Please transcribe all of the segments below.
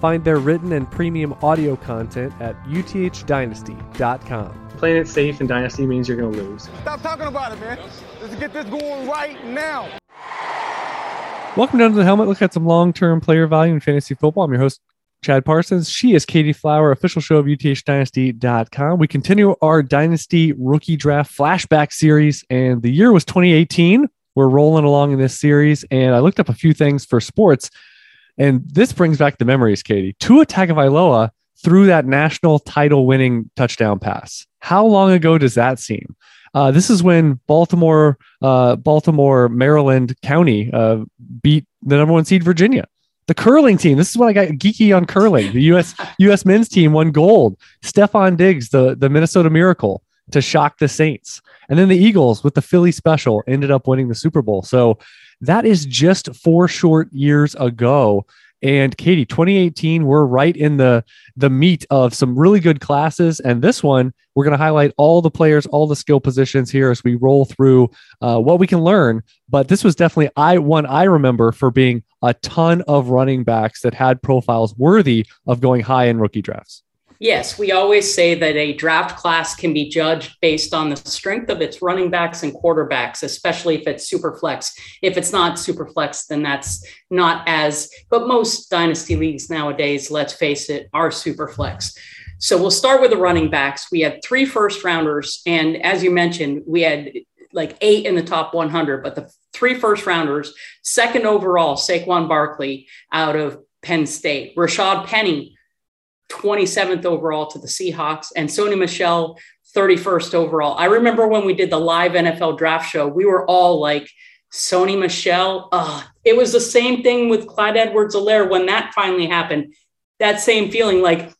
Find their written and premium audio content at uthdynasty.com. Playing it safe in Dynasty means you're going to lose. Stop talking about it, man. Let's get this going right now. Welcome down to the helmet. Look at some long term player value in fantasy football. I'm your host, Chad Parsons. She is Katie Flower, official show of uthdynasty.com. We continue our Dynasty rookie draft flashback series, and the year was 2018. We're rolling along in this series, and I looked up a few things for sports, and this brings back the memories, Katie. Tua Tagovailoa threw that national title winning touchdown pass. How long ago does that seem? Uh, this is when Baltimore, uh, Baltimore, Maryland County uh, beat the number one seed Virginia. The curling team. This is when I got geeky on curling. The U.S. U.S. men's team won gold. Stefon Diggs, the the Minnesota Miracle, to shock the Saints, and then the Eagles with the Philly Special ended up winning the Super Bowl. So that is just four short years ago. And Katie, 2018, we're right in the the meat of some really good classes. And this one, we're going to highlight all the players, all the skill positions here as we roll through uh, what we can learn. But this was definitely I one I remember for being a ton of running backs that had profiles worthy of going high in rookie drafts. Yes, we always say that a draft class can be judged based on the strength of its running backs and quarterbacks, especially if it's super flex. If it's not super flex, then that's not as, but most dynasty leagues nowadays, let's face it, are super flex. So we'll start with the running backs. We had three first rounders. And as you mentioned, we had like eight in the top 100, but the three first rounders, second overall, Saquon Barkley out of Penn State, Rashad Penny 27th overall to the Seahawks, and Sony Michel 31st overall. I remember when we did the live NFL draft show, we were all like, Sony Michel. Uh, it was the same thing with Clyde Edwards-Helaire when that finally happened. That same feeling like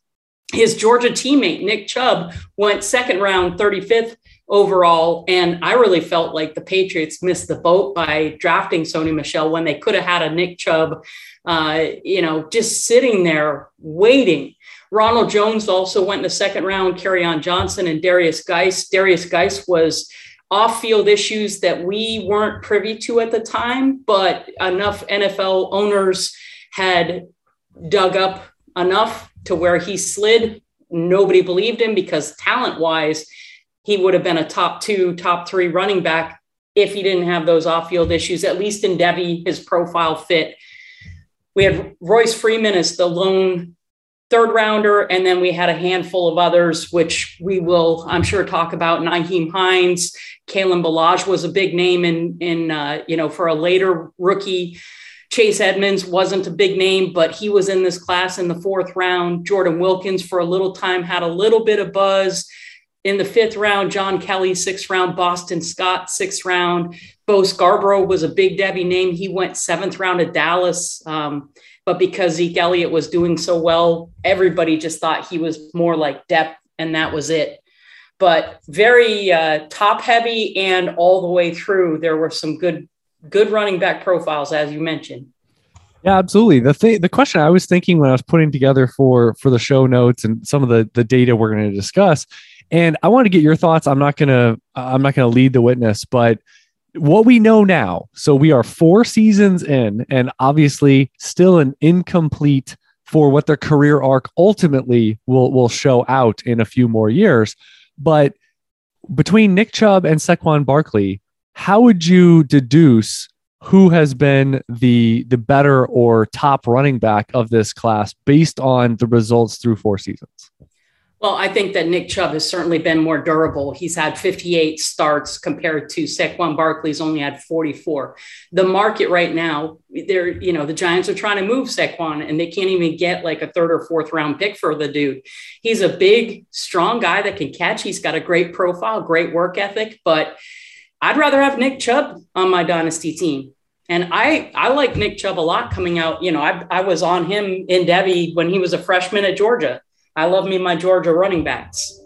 his Georgia teammate, Nick Chubb, went second round, 35th overall. And I really felt like the Patriots missed the boat by drafting Sony Michel when they could have had a Nick Chubb, uh, you know, just sitting there waiting. Ronald Jones also went in the second round, on Johnson and Derrius Guice. Derrius Guice was off field issues that we weren't privy to at the time, but enough NFL owners had dug up enough to where he slid. Nobody believed him because talent wise, he would have been a top two, top three running back if he didn't have those off field issues. At least in Devy, his profile fit. We had Royce Freeman as the lone third rounder, and then we had a handful of others, which we will, I'm sure, talk about. Nyheim Hines, Kalen Ballage was a big name in in uh, you know for a later rookie. Chase Edmonds wasn't a big name, but he was in this class in the fourth round. Jordan Wilkins for a little time had a little bit of buzz. In the fifth round, John Kelly, sixth round, Boston Scott, sixth round. Bo Scarborough was a big Devy name. He went seventh round to Dallas. Um, but because Zeke Elliott was doing so well, everybody just thought he was more like depth, and that was it. But very uh, top heavy, and all the way through, there were some good good running back profiles, as you mentioned. Yeah, absolutely. The thing, the question I was thinking when I was putting together for for the show notes and some of the the data we're going to discuss, and I want to get your thoughts. I'm not gonna I'm not gonna lead the witness, but what we know now. So we are four seasons in, and obviously still an incomplete for what their career arc ultimately will will show out in a few more years. But between Nick Chubb and Saquon Barkley, how would you deduce who has been the the better or top running back of this class based on the results through four seasons? Well, I think that Nick Chubb has certainly been more durable. He's had 58 starts compared to Saquon Barkley's only had 44. The market right now, they're, you know, the Giants are trying to move Saquon and they can't even get like a third or fourth round pick for the dude. He's a big, strong guy that can catch. He's got a great profile, great work ethic, but I'd rather have Nick Chubb on my dynasty team. And I, I like Nick Chubb a lot coming out. You know, I, I was on him in Devy when he was a freshman at Georgia. I love me my Georgia running backs.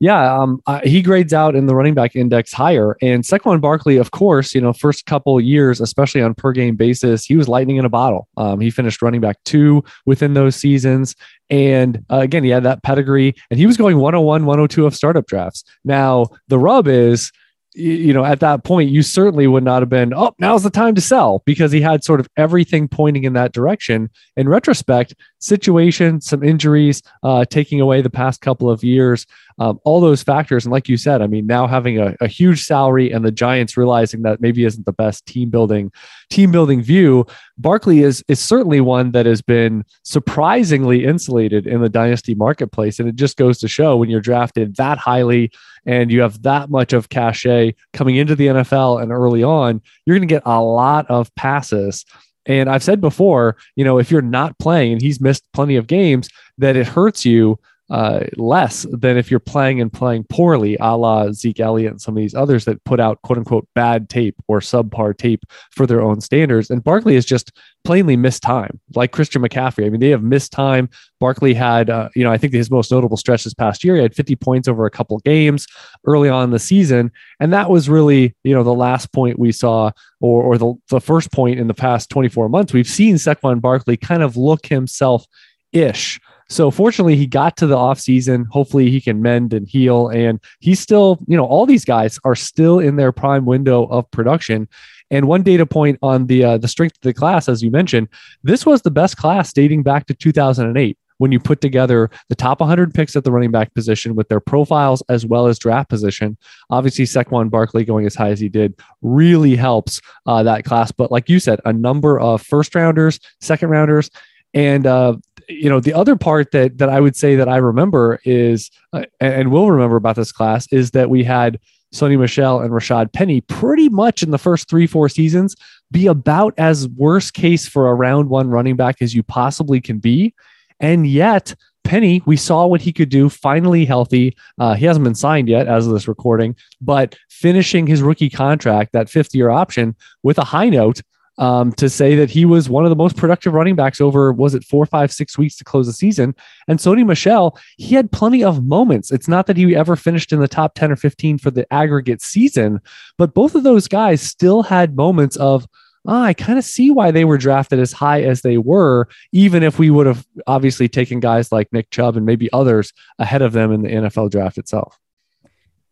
Yeah, um, uh, he grades out in the running back index higher. And Saquon Barkley, of course, you know, first couple years, especially on per game basis, he was lightning in a bottle. Um, he finished running back two within those seasons. And uh, again, he had that pedigree and he was going 101, 102 of startup drafts. Now, the rub is, you know, at that point, you certainly would not have been, oh, now's the time to sell because he had sort of everything pointing in that direction. In retrospect, situation, some injuries, uh, taking away the past couple of years, um, all those factors. And like you said, I mean, now having a, a, huge salary and the Giants realizing that maybe isn't the best team building team building view, Barkley is is certainly one that has been surprisingly insulated in the dynasty marketplace. And it just goes to show when you're drafted that highly and you have that much of cachet coming into the NFL and early on, you're going to get a lot of passes. And I've said before, you know, if you're not playing and he's missed plenty of games, that it hurts you uh, less than if you're playing and playing poorly, a la Zeke Elliott and some of these others that put out quote unquote bad tape or subpar tape for their own standards. And Barkley has just plainly missed time, like Christian McCaffrey. I mean, they have missed time. Barkley had, uh, you know, I think his most notable stretch this past year, he had 50 points over a couple games early on in the season. And that was really, you know, the last point we saw, or, or the, the first point in the past 24 months. We've seen Saquon Barkley kind of look himself ish so fortunately, he got to the offseason. Hopefully, he can mend and heal. And he's still, you know, all these guys are still in their prime window of production. And one data point on the uh, the strength of the class, as you mentioned, this was the best class dating back to 2008 when you put together the top 100 picks at the running back position with their profiles as well as draft position. Obviously, Saquon Barkley going as high as he did really helps uh, that class. But like you said, a number of first rounders, second rounders, and uh, you know the other part that that I would say that I remember is uh, and will remember about this class is that we had Sony Michel and Rashad Penny pretty much in the first three four seasons be about as worst case for a round one running back as you possibly can be, and yet. Penny, we saw what he could do. Finally healthy. Uh, he hasn't been signed yet as of this recording, but finishing his rookie contract, that fifth year option, with a high note um, to say that he was one of the most productive running backs over, was it four, five, six weeks to close the season? And Sony Michel, he had plenty of moments. It's not that he ever finished in the top 10 or 15 for the aggregate season, but both of those guys still had moments of, oh, I kind of see why they were drafted as high as they were, even if we would have obviously taken guys like Nick Chubb and maybe others ahead of them in the NFL draft itself.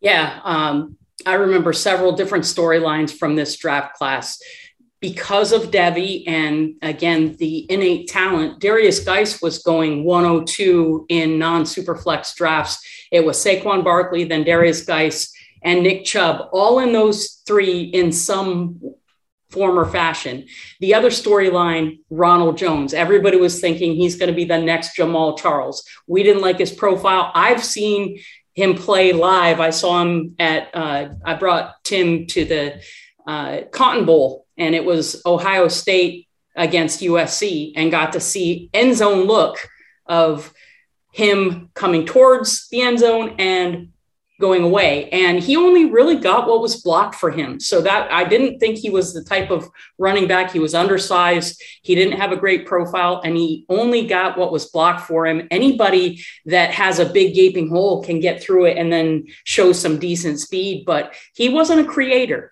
Yeah. Um, I remember several different storylines from this draft class because of Devy and again the innate talent, Derrius Guice was going 102 in non-superflex drafts. It was Saquon Barkley, then Derrius Guice, and Nick Chubb, all in those three in some form or fashion. The other storyline, Ronald Jones. Everybody was thinking he's going to be the next Jamaal Charles. We didn't like his profile. I've seen him play live. I saw him at. Uh, I brought Tim to the uh, Cotton Bowl and it was Ohio State against USC and got to see end zone look of him coming towards the end zone and going away. And he only really got what was blocked for him. So that i didn't think he was the type of running back. He was undersized. He didn't have a great profile and he only got what was blocked for him. Anybody that has a big gaping hole can get through it and then show some decent speed but he wasn't a creator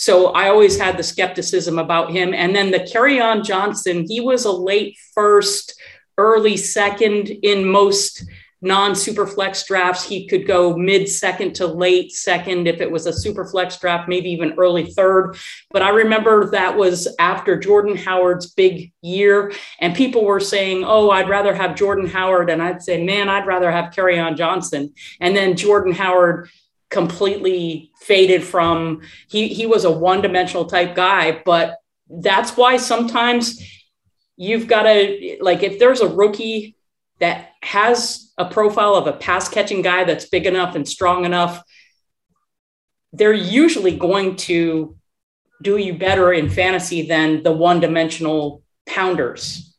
so I always had the skepticism about him. And then the Kerryon Johnson, he was a late first, early second in most non superflex drafts. He could go mid second to late second if it was a superflex draft, maybe even early third. But I remember that was after Jordan Howard's big year, and people were saying, "Oh, I'd rather have Jordan Howard," and I'd say, "Man, I'd rather have Kerryon Johnson." And then Jordan Howard completely faded from he he was a one-dimensional type guy but that's why sometimes you've got to like if there's a rookie that has a profile of a pass catching guy that's big enough and strong enough they're usually going to do you better in fantasy than the one-dimensional pounders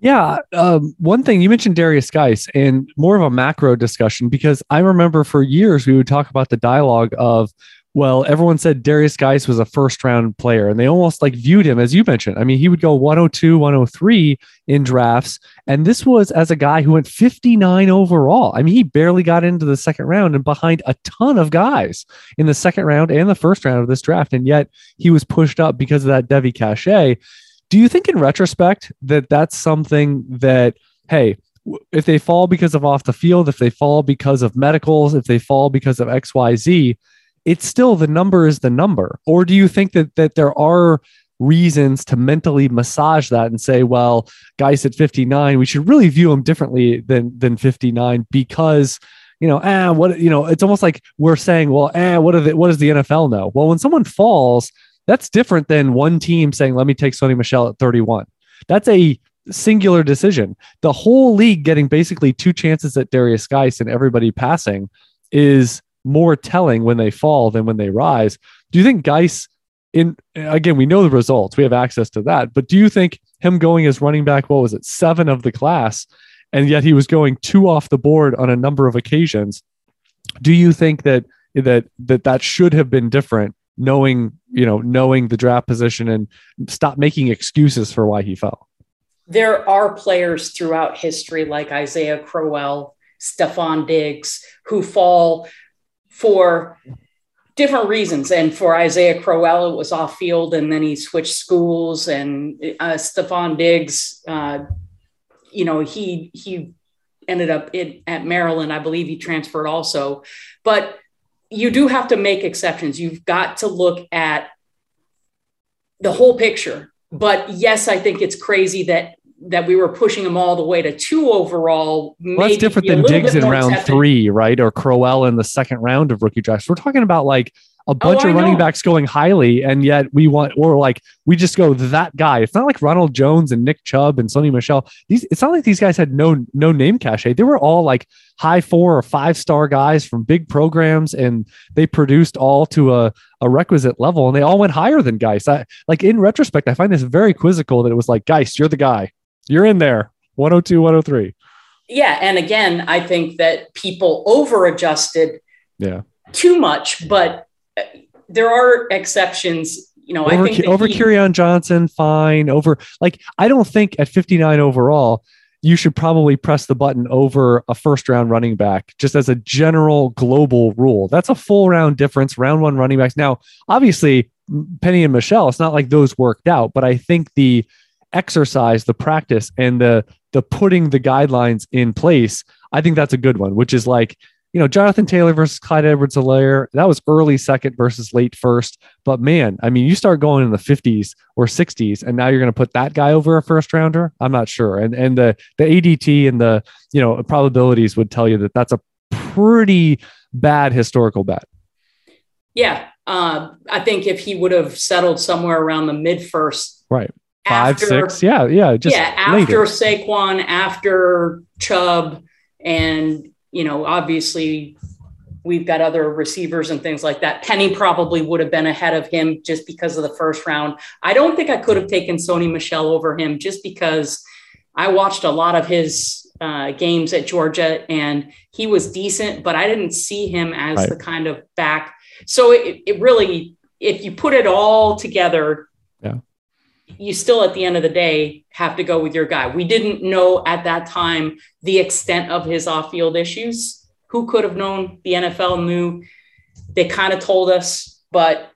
yeah. Um, one thing you mentioned Derrius Guice and more of a macro discussion because I remember for years we would talk about the dialogue of well, everyone said Derrius Guice was a first round player, and they almost like viewed him as you mentioned. I mean, he would go 102, 103 in drafts, and this was as a guy who went 59 overall. I mean, he barely got into the second round and behind a ton of guys in the second round and the first round of this draft, and yet he was pushed up because of that Devy cachet. Do you think, in retrospect, that that's something that hey? If they fall because of off the field, if they fall because of medicals, if they fall because of XYZ, it's still the number is the number or do you think that that there are reasons to mentally massage that and say well guys at 59 we should really view him differently than than 59 because you know ah what you know it's almost like we're saying well ah what are the, what does the NFL know well when someone falls that's different than one team saying let me take Sony Michel at 31 that's a singular decision the whole league getting basically two chances at Derrius Guice and everybody passing is more telling when they fall than when they rise. Do you think Guice in again, we know the results, we have access to that, but do you think him going as running back, what was it, seven of the class, and yet he was going two off the board on a number of occasions? Do you think that that that that should have been different, knowing you know knowing the draft position and stop making excuses for why he fell? There are players throughout history like Isaiah Crowell, Stefon Diggs, who fall for different reasons. And for Isaiah Crowell, it was off field, and then he switched schools. And uh, Stefon Diggs, uh, you know, he he ended up in, at Maryland. I believe he transferred also. But you do have to make exceptions. You've got to look at the whole picture. But yes, I think it's crazy that that we were pushing him all the way to two overall. Well, that's different than Diggs in round three, right? Or Crowell in the second round of rookie drafts. We're talking about like a oh, bunch oh, of running backs going highly, and yet we want or like we just go that guy. It's not like Ronald Jones and Nick Chubb and Sony Michel. These it's not like these guys had no no name cachet. They were all like high four or five star guys from big programs, and they produced all to a a requisite level, and they all went higher than Guice. I like in retrospect, I find this very quizzical that it was like Guice, you're the guy. You're in there. 102, 103. Yeah. And again, I think that people over adjusted yeah. too much, but there are exceptions. You know, over, I think over Johnson, fine. Over like I don't think at 59 overall, you should probably press the button over a first round running back just as a general global rule. That's a full round difference, round one running backs. Now, obviously, Penny and Michel, it's not like those worked out, but I think the exercise, the practice, and the the putting the guidelines in place, I think that's a good one. Which is like, you know, Jonathan Taylor versus Clyde Edwards-Helaire. That was early second versus late first. But man, I mean, you start going in the 50s or 60s, and now you're going to put that guy over a first rounder. I'm not sure. And and the the ADP and the you know probabilities would tell you that that's a pretty bad historical bet. Yeah, uh, I think if he would have settled somewhere around the mid first, right, five, after, six. Yeah, yeah. Just yeah, after later. Saquon, after Chubb, and you know, obviously we've got other receivers and things like that. Penny probably would have been ahead of him just because of the first round. I don't think I could have taken Sony Michel over him just because I watched a lot of his uh, games at Georgia and he was decent, but I didn't see him as right. the kind of back. So it, it really, if you put it all together, yeah you still at the end of the day have to go with your guy. We didn't know at that time the extent of his off-field issues. Who could have known? The NFL knew. They kind of told us, but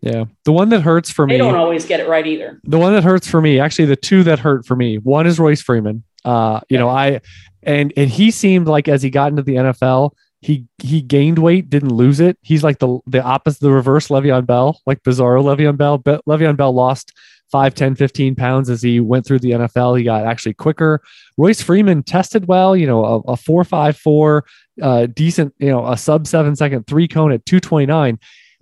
yeah, the one that hurts for me. They don't always get it right either. The one that hurts for me, actually, the two that hurt for me. One is Royce Freeman. Uh, you yeah. know, I and and he seemed like as he got into the NFL, he he gained weight, didn't lose it. He's like the the opposite, the reverse Le'Veon Bell, like bizarro Le'Veon Bell. But Le'Veon Bell lost 5, 10, 15 pounds as he went through the NFL. He got actually quicker. Royce Freeman tested well, you know, a, a 4.54, uh, decent, you know, a sub seven second three cone at 229.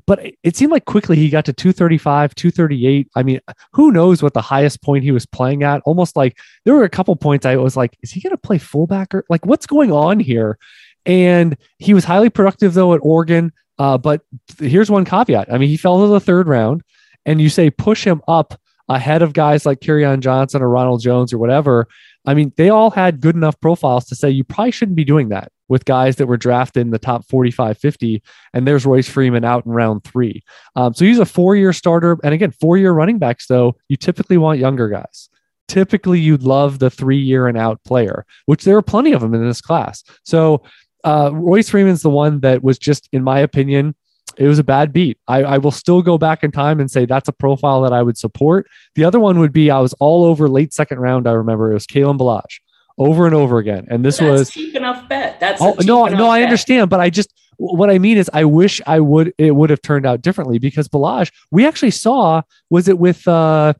But it seemed like quickly he got to 235, 238. I mean, who knows what the highest point he was playing at? Almost like there were a couple points I was like, is he going to play fullback or like what's going on here? And he was highly productive though at Oregon. Uh, but here's one caveat. I mean, he fell to the third round, and you say push him up ahead of guys like Kerryon Johnson or Ronald Jones or whatever. I mean, they all had good enough profiles to say you probably shouldn't be doing that. with guys that were drafted in the top 45, 50. And there's Royce Freeman out in round three. Um, so he's a four year starter. And again, four year running backs, though, you typically want younger guys. Typically, you'd love the three year and out player, which there are plenty of them in this class. So uh, Royce Freeman's the one that was just, in my opinion, it was a bad beat. I, I, will still go back in time and say that's a profile that I would support. The other one would be I was all over late second round. I remember it was Kalen Ballage over and over again. And this that's was cheap enough bet. That's oh, no, no, I bet. understand, but I just what I mean is I wish I would it would have turned out differently because Ballage we actually saw was it with uh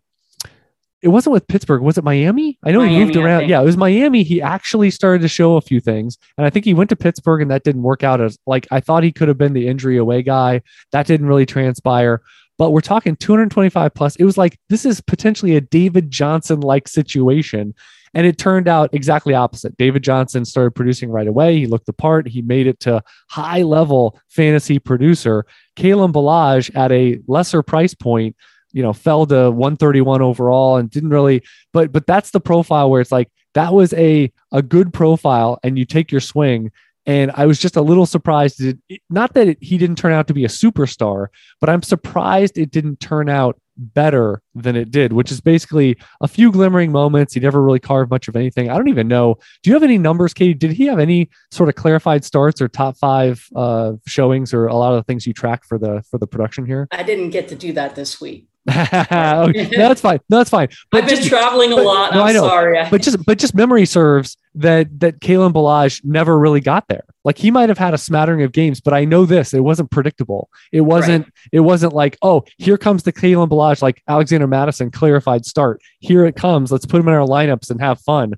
it wasn't with Pittsburgh. Was it Miami? I know Miami, he moved around. Yeah, it was Miami. He actually started to show a few things. And I think he went to Pittsburgh and that didn't work out as like I thought he could have been the injury away guy. That didn't really transpire. But we're talking 225 plus. It was like this is potentially a David Johnson like situation. And it turned out exactly opposite. David Johnson started producing right away. He looked the part. He made it to high level fantasy producer. Kalen Ballage at a lesser price point you know fell to 131 overall and didn't really but but that's the profile where it's like that was a a good profile and you take your swing and I was just a little surprised. It, not that it, he didn't turn out to be a superstar, but I'm surprised it didn't turn out better than it did, which is basically a few glimmering moments. He never really carved much of anything. I don't even know. Do you have any numbers, Katie? Did he have any sort of clarified starts or top five uh, showings or a lot of the things you track for the for the production here? I didn't get to do that this week. okay. no, that's fine. No, that's fine. But I've been just, traveling a but, lot. No, I'm sorry. But just but just memory serves that that Kalen Ballage never really got there. Like he might have had a smattering of games, but I know this. It wasn't predictable. It wasn't. Right. It wasn't like oh here comes the Kalen Ballage like Alexander Mattison clarified start. Here it comes. Let's put him in our lineups and have fun,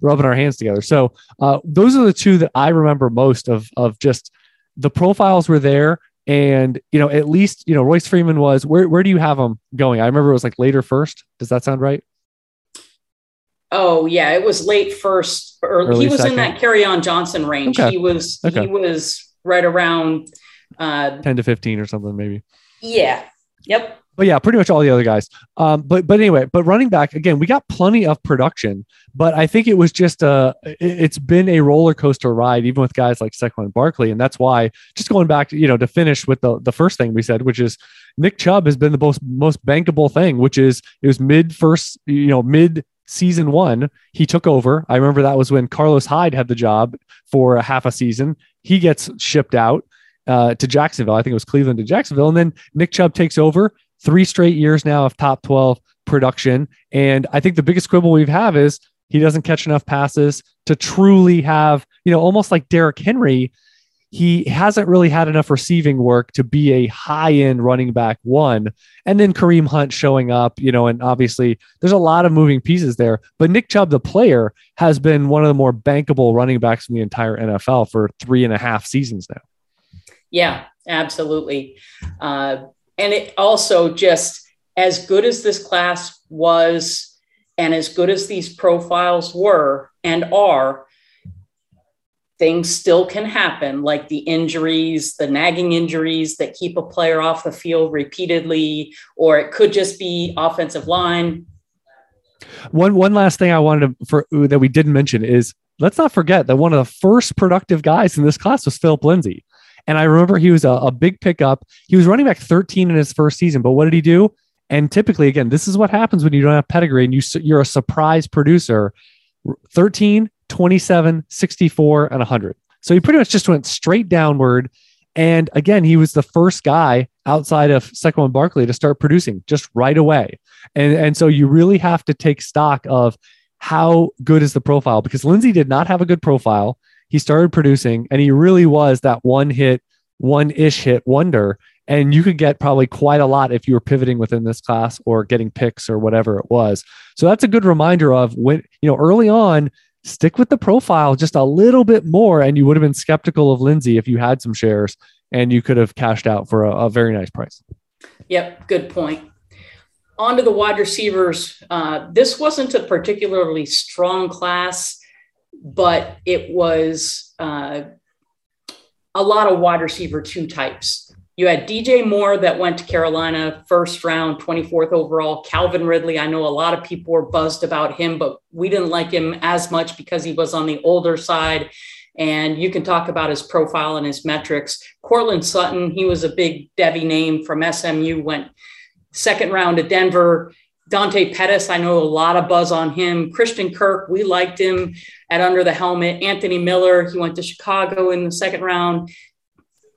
rubbing our hands together. So uh, those are the two that I remember most of of just the profiles were there and you know, at least you know Royce Freeman was where where do you have him going? I remember it was like later first. Does that sound right? Oh yeah, it was late first. Or Early he was second. in that Kerryon Johnson range. Okay. He was okay. he was right around uh, ten to fifteen or something maybe. Yeah. Yep but yeah, pretty much all the other guys. Um, but but anyway, but running back again, we got plenty of production, but I think it was just a. It's been a roller coaster ride, even with guys like Saquon Barkley, and that's why. Just going back, to, you know, to finish with the the first thing we said, which is Nick Chubb has been the most most bankable thing, which is it was mid first, you know, mid season one, he took over. I remember that was when Carlos Hyde had the job for a half a season. He gets shipped out uh, to Jacksonville. I think it was Cleveland to Jacksonville. And then Nick Chubb takes over three straight years now of top 12 production. And I think the biggest quibble we've have is he doesn't catch enough passes to truly have, you know, almost like Derrick Henry. He hasn't really had enough receiving work to be a high end running back one. And then Kareem Hunt showing up, you know, and obviously there's a lot of moving pieces there. But Nick Chubb, the player, has been one of the more bankable running backs in the entire NFL for three and a half seasons now. Yeah, absolutely. Uh, and it also just as good as this class was and as good as these profiles were and are things still can happen like the injuries the nagging injuries that keep a player off the field repeatedly or it could just be offensive line. One one last thing i wanted to for that we didn't mention is let's not forget that one of the first productive guys in this class was Phillip Lindsay and I remember he was a, a big pickup. He was running back 13 in his first season, but what did he do? And typically, again, this is what happens when you don't have pedigree and you, you're a surprise producer 13, 27, 64, and 100. So he pretty much just went straight downward. And again, he was the first guy outside of Saquon Barkley to start producing just right away. And, and so you really have to take stock of how good is the profile because Lindsay did not have a good profile he started producing and he really was that one hit, one ish hit wonder. And you could get probably quite a lot if you were pivoting within this class or getting picks or whatever it was. So that's a good reminder of when, you know, early on, stick with the profile just a little bit more. And you would have been skeptical of Lindsay if you had some shares and you could have cashed out for a, a very nice price. Yep, good point. On to the wide receivers. Uh, this wasn't a particularly strong class but it was uh, a lot of wide receiver two types. You had DJ Moore that went to Carolina first round, 24th overall. Calvin Ridley, I know a lot of people were buzzed about him, but we didn't like him as much because he was on the older side. And you can talk about his profile and his metrics. Courtland Sutton, he was a big Devy name from SMU, went second round to Denver. Dante Pettis, I know a lot of buzz on him. Christian Kirk, we liked him at Under the Helmet. Anthony Miller, he went to Chicago in the second round.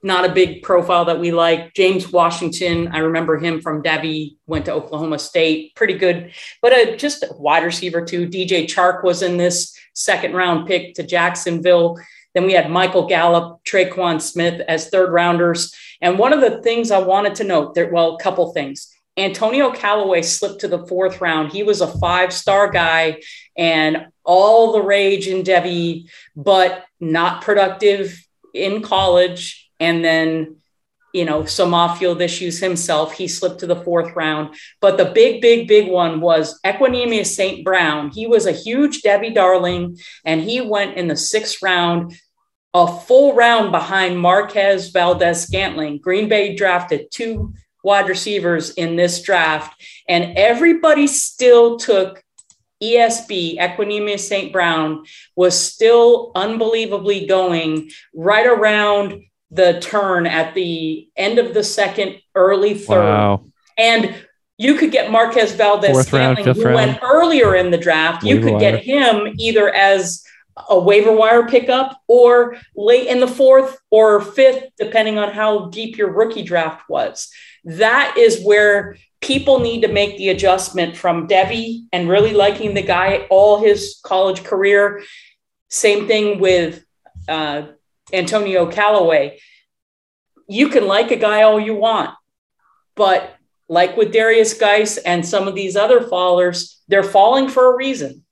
Not a big profile that we like. James Washington, I remember him from Devy, went to Oklahoma State, pretty good, but a, just a wide receiver too. DJ Chark was in this second round pick to Jacksonville. Then we had Michael Gallup, Tre'Quan Smith as third rounders. And one of the things I wanted to note there, well, a couple things. Antonio Callaway slipped to the fourth round. He was a five star guy and all the rage in Devy, but not productive in college. And then, you know, some off field issues himself. He slipped to the fourth round. But the big, big, big one was Equanimeous St. Brown. He was a huge Devy darling, and he went in the sixth round a full round behind Marquez Valdes-Scantling. Green Bay drafted two wide receivers in this draft, and everybody still took ESB, Equanimeous St. Brown, was still unbelievably going right around the turn at the end of the second, early third. Wow. And you could get Marquez Valdes Fourth Scantling, round, who round. went earlier in the draft. you could get him either as a waiver wire pickup or late in the fourth or fifth, depending on how deep your rookie draft was. That is where people need to make the adjustment from Devy and really liking the guy all his college career. Same thing with uh, Antonio Callaway. You can like a guy all you want, but like with Derrius Guice and some of these other fallers, they're falling for a reason.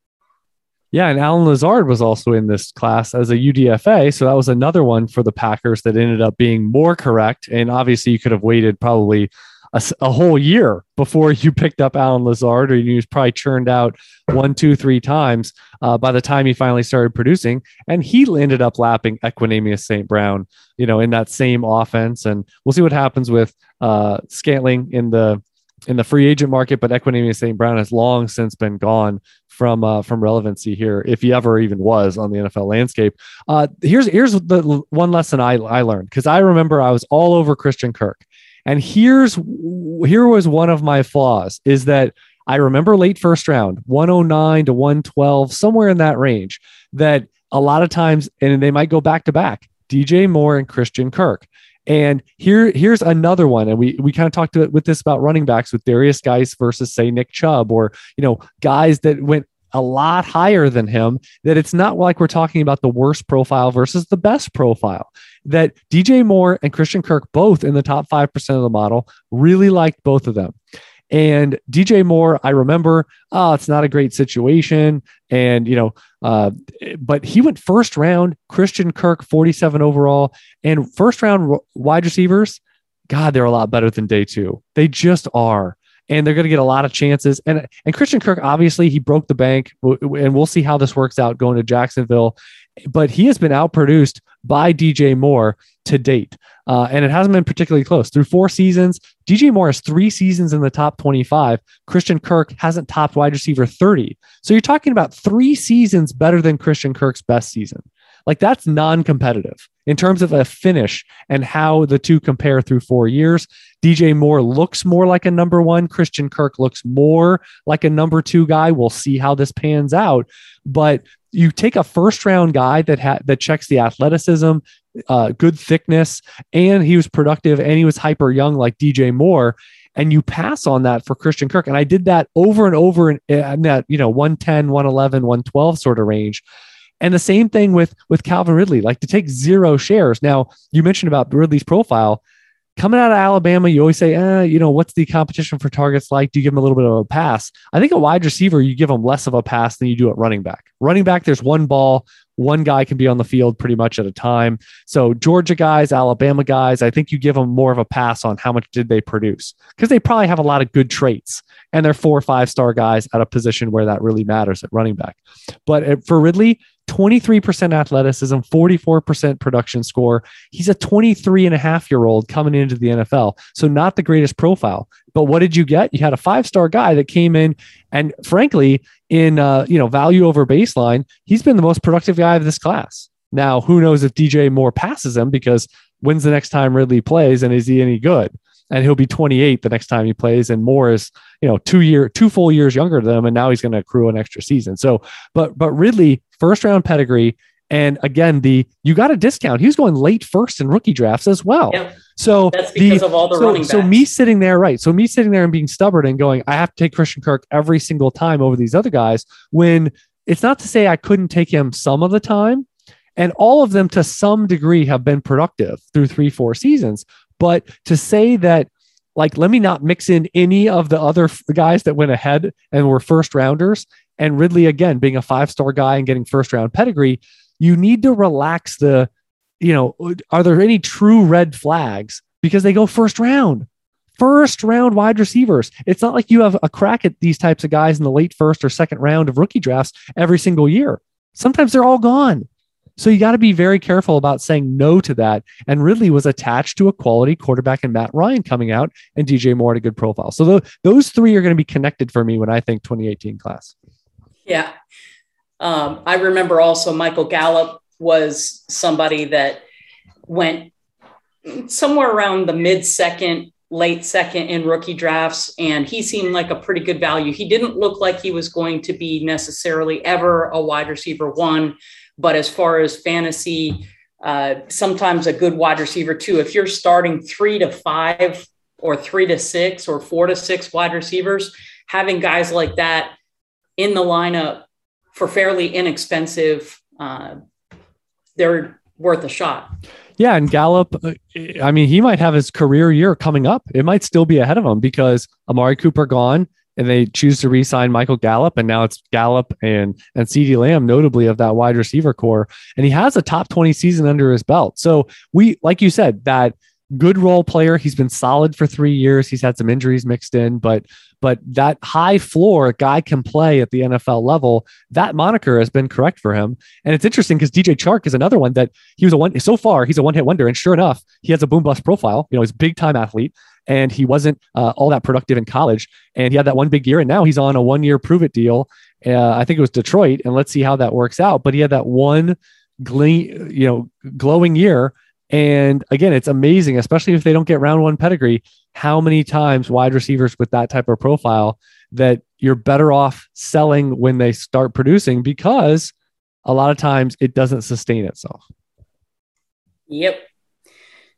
Yeah, and Allen Lazard was also in this class as a UDFA. So that was another one for the Packers that ended up being more correct. And obviously, you could have waited probably a, a whole year before you picked up Allen Lazard, or you was probably churned out one, two, three times uh, by the time he finally started producing. And he ended up lapping Equanimeous St. Brown, you know, in that same offense. And we'll see what happens with uh, Scantling in the in the free agent market, but Equanimeous St. Brown has long since been gone from uh, from relevancy here, if he ever even was on the NFL landscape. Uh, here's here's the one lesson I I learned because I remember I was all over Christian Kirk, and here's here was one of my flaws is that I remember late first round, 109 to 112, somewhere in that range, that a lot of times, and they might go back to back, DJ Moore and Christian Kirk. And here, here's another one. And we we kind of talked with this about running backs with Derrius Guice versus say Nick Chubb, or you know, guys that went a lot higher than him. That it's not like we're talking about the worst profile versus the best profile. That DJ Moore and Christian Kirk both in the top five percent of the model really liked both of them. And DJ Moore, I remember, oh, it's not a great situation. And, you know, uh, but he went first round, Christian Kirk, 47 overall, and first round wide receivers. God, they're a lot better than day two. They just are. And they're going to get a lot of chances. And and Christian Kirk, obviously, he broke the bank, and we'll see how this works out going to Jacksonville. But he has been outproduced by DJ Moore to date. Uh, and it hasn't been particularly close. Through four seasons, DJ Moore has three seasons in the top 25. Christian Kirk hasn't topped wide receiver 30. So you're talking about three seasons better than Christian Kirk's best season. Like that's non competitive in terms of a finish and how the two compare through four years. DJ Moore looks more like a number one. Christian Kirk looks more like a number two guy. We'll see how this pans out. But you take a first round guy that ha- that checks the athleticism, uh, good thickness, and he was productive and he was hyper young like DJ Moore. And you pass on that for Christian Kirk. And I did that over and over in, in that, you know, 110, 111, 112 sort of range. And the same thing with with Calvin Ridley, like to take zero shares. Now, you mentioned about Ridley's profile coming out of Alabama, you always say, eh, you know, what's the competition for targets like? Do you give them a little bit of a pass? I think a wide receiver, you give them less of a pass than you do at running back. Running back, there's one ball, one guy can be on the field pretty much at a time. So Georgia guys, Alabama guys, I think you give them more of a pass on how much did they produce because they probably have a lot of good traits and they're four or five star guys at a position where that really matters at running back. But for Ridley, 23% athleticism, 44% production score. He's a 23 and a half year old coming into the NFL. So, not the greatest profile. But what did you get? You had a five star guy that came in and, frankly, in uh, you know value over baseline, he's been the most productive guy of this class. Now, who knows if DJ Moore passes him because when's the next time Ridley plays and is he any good? And he'll be 28 the next time he plays, and Moore is, you know, two year, two full years younger than him, and now he's going to accrue an extra season. So, but but Ridley, first round pedigree, and again, the you got a discount. He was going late first in rookie drafts as well. So That's because of all the so, running so me sitting there, right? So me sitting there and being stubborn and going, I have to take Christian Kirk every single time over these other guys. When it's not to say I couldn't take him some of the time, and all of them to some degree have been productive through three, four seasons. But to say that, like, let me not mix in any of the other guys that went ahead and were first rounders, and Ridley again being a five star guy and getting first round pedigree, you need to relax the, you know, are there any true red flags because they go first round? First round wide receivers. It's not like you have a crack at these types of guys in the late first or second round of rookie drafts every single year. Sometimes they're all gone. So you got to be very careful about saying no to that. And Ridley was attached to a quality quarterback and Matt Ryan coming out and DJ Moore at a good profile. So tho- those three are going to be connected for me when I think 2018 class. Yeah. Um, I remember also Michael Gallup was somebody that went somewhere around the mid second, late second in rookie drafts, and he seemed like a pretty good value. He didn't look like he was going to be necessarily ever a wide receiver one, but as far as fantasy, uh, sometimes a good wide receiver two. If you're starting three to five or three to six or four to six wide receivers, having guys like that in the lineup for fairly inexpensive, uh, they're worth a shot. Yeah, and Gallup, uh, I mean, he might have his career year coming up. It might still be ahead of him because Amari Cooper gone, and they choose to re-sign Michael Gallup, and now it's Gallup and and CeeDee Lamb, notably of that wide receiver corps, and he has a top twenty season under his belt. So we, like you said, that good role player. He's been solid for three years. He's had some injuries mixed in, but but that high floor guy can play at the NFL level. That moniker has been correct for him. And it's interesting because DJ Chark is another one that he was a one so far, he's a one hit wonder. And sure enough, he has a boom bust profile. You know, he's big time athlete and he wasn't uh, all that productive in college. And he had that one big year and now he's on a one year prove it deal. Uh, I think it was Detroit. And let's see how that works out. But he had that one gle- you know, glowing year. And again, it's amazing, especially if they don't get round one pedigree, how many times wide receivers with that type of profile that you're better off selling when they start producing because a lot of times it doesn't sustain itself. Yep.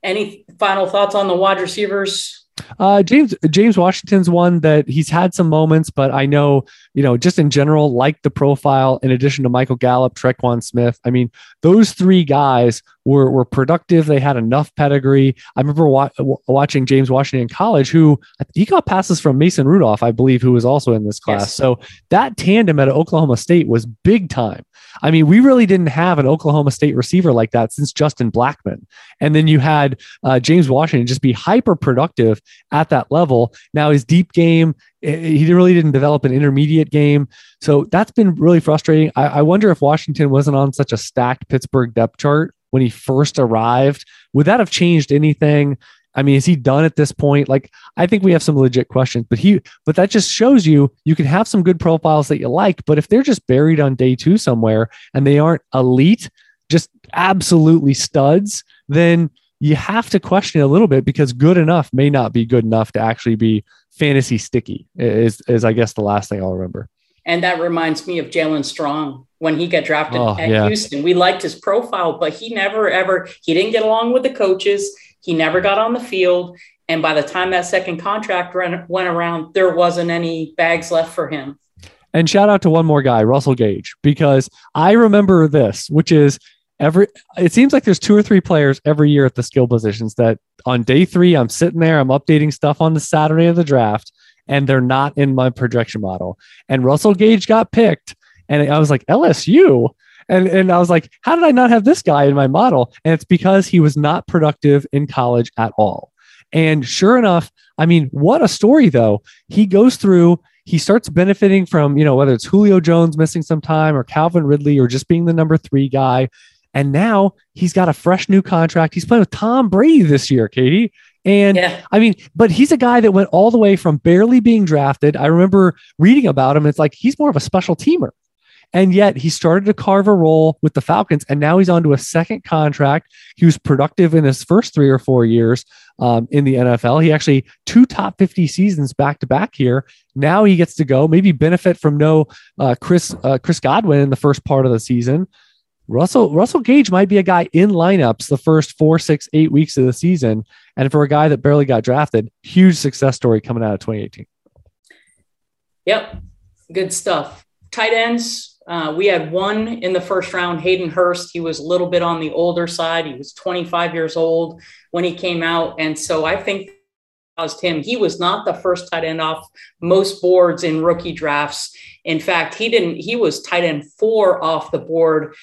Any final thoughts on the wide receivers? Uh, James James Washington's one that he's had some moments, but I know you know just in general, like the profile. In addition to Michael Gallup, Trequan Smith, I mean those three guys were were productive. They had enough pedigree. I remember wa- watching James Washington in college, who he got passes from Mason Rudolph, I believe, who was also in this class. Yes. So that tandem at Oklahoma State was big time. I mean, we really didn't have an Oklahoma State receiver like that since Justin Blackmon. And then you had uh, James Washington just be hyper productive at that level. Now his deep game, he really didn't develop an intermediate game. So that's been really frustrating. I, I wonder if Washington wasn't on such a stacked Pittsburgh depth chart when he first arrived. Would that have changed anything? I mean, is he done at this point? Like, I think we have some legit questions, but he, but that just shows you you can have some good profiles that you like, but if they're just buried on day two somewhere and they aren't elite, just absolutely studs, then you have to question it a little bit because good enough may not be good enough to actually be fantasy sticky. Is is I guess the last thing I'll remember. And that reminds me of Jaelen Strong when he got drafted Oh, at yeah. Houston. We liked his profile, but he never ever he didn't get along with the coaches. He never got on the field. And by the time that second contract ran, went around, there wasn't any bags left for him. And shout out to one more guy, Russell Gage, because I remember this, which is every it seems like there's two or three players every year at the skill positions that on day three, I'm sitting there, I'm updating stuff on the Saturday of the draft, and they're not in my projection model. And Russell Gage got picked, and I was like, LSU. And, and I was like, how did I not have this guy in my model? And it's because he was not productive in college at all. And sure enough, I mean, what a story though. He goes through, he starts benefiting from, you know, whether it's Julio Jones missing some time or Calvin Ridley or just being the number three guy. And now he's got a fresh new contract. He's playing with Tom Brady this year, Katie. And Yeah. I mean, but he's a guy that went all the way from barely being drafted. I remember reading about him. It's like he's more of a special teamer. And yet he started to carve a role with the Falcons, and now he's on to a second contract. He was productive in his first three or four years um, in the NFL. He actually two top 50 seasons back to back here. Now he gets to go, maybe benefit from no uh, Chris uh, Chris Godwin in the first part of the season. Russell Russell Gage might be a guy in lineups the first four, six, eight weeks of the season. And for a guy that barely got drafted, huge success story coming out of 2018. Yep, good stuff. Tight ends, uh, we had one in the first round, Hayden Hurst. He was a little bit on the older side. He was 25 years old when he came out. And so I think caused him. He was not the first tight end off most boards in rookie drafts. In fact, he didn't, he was tight end four off the board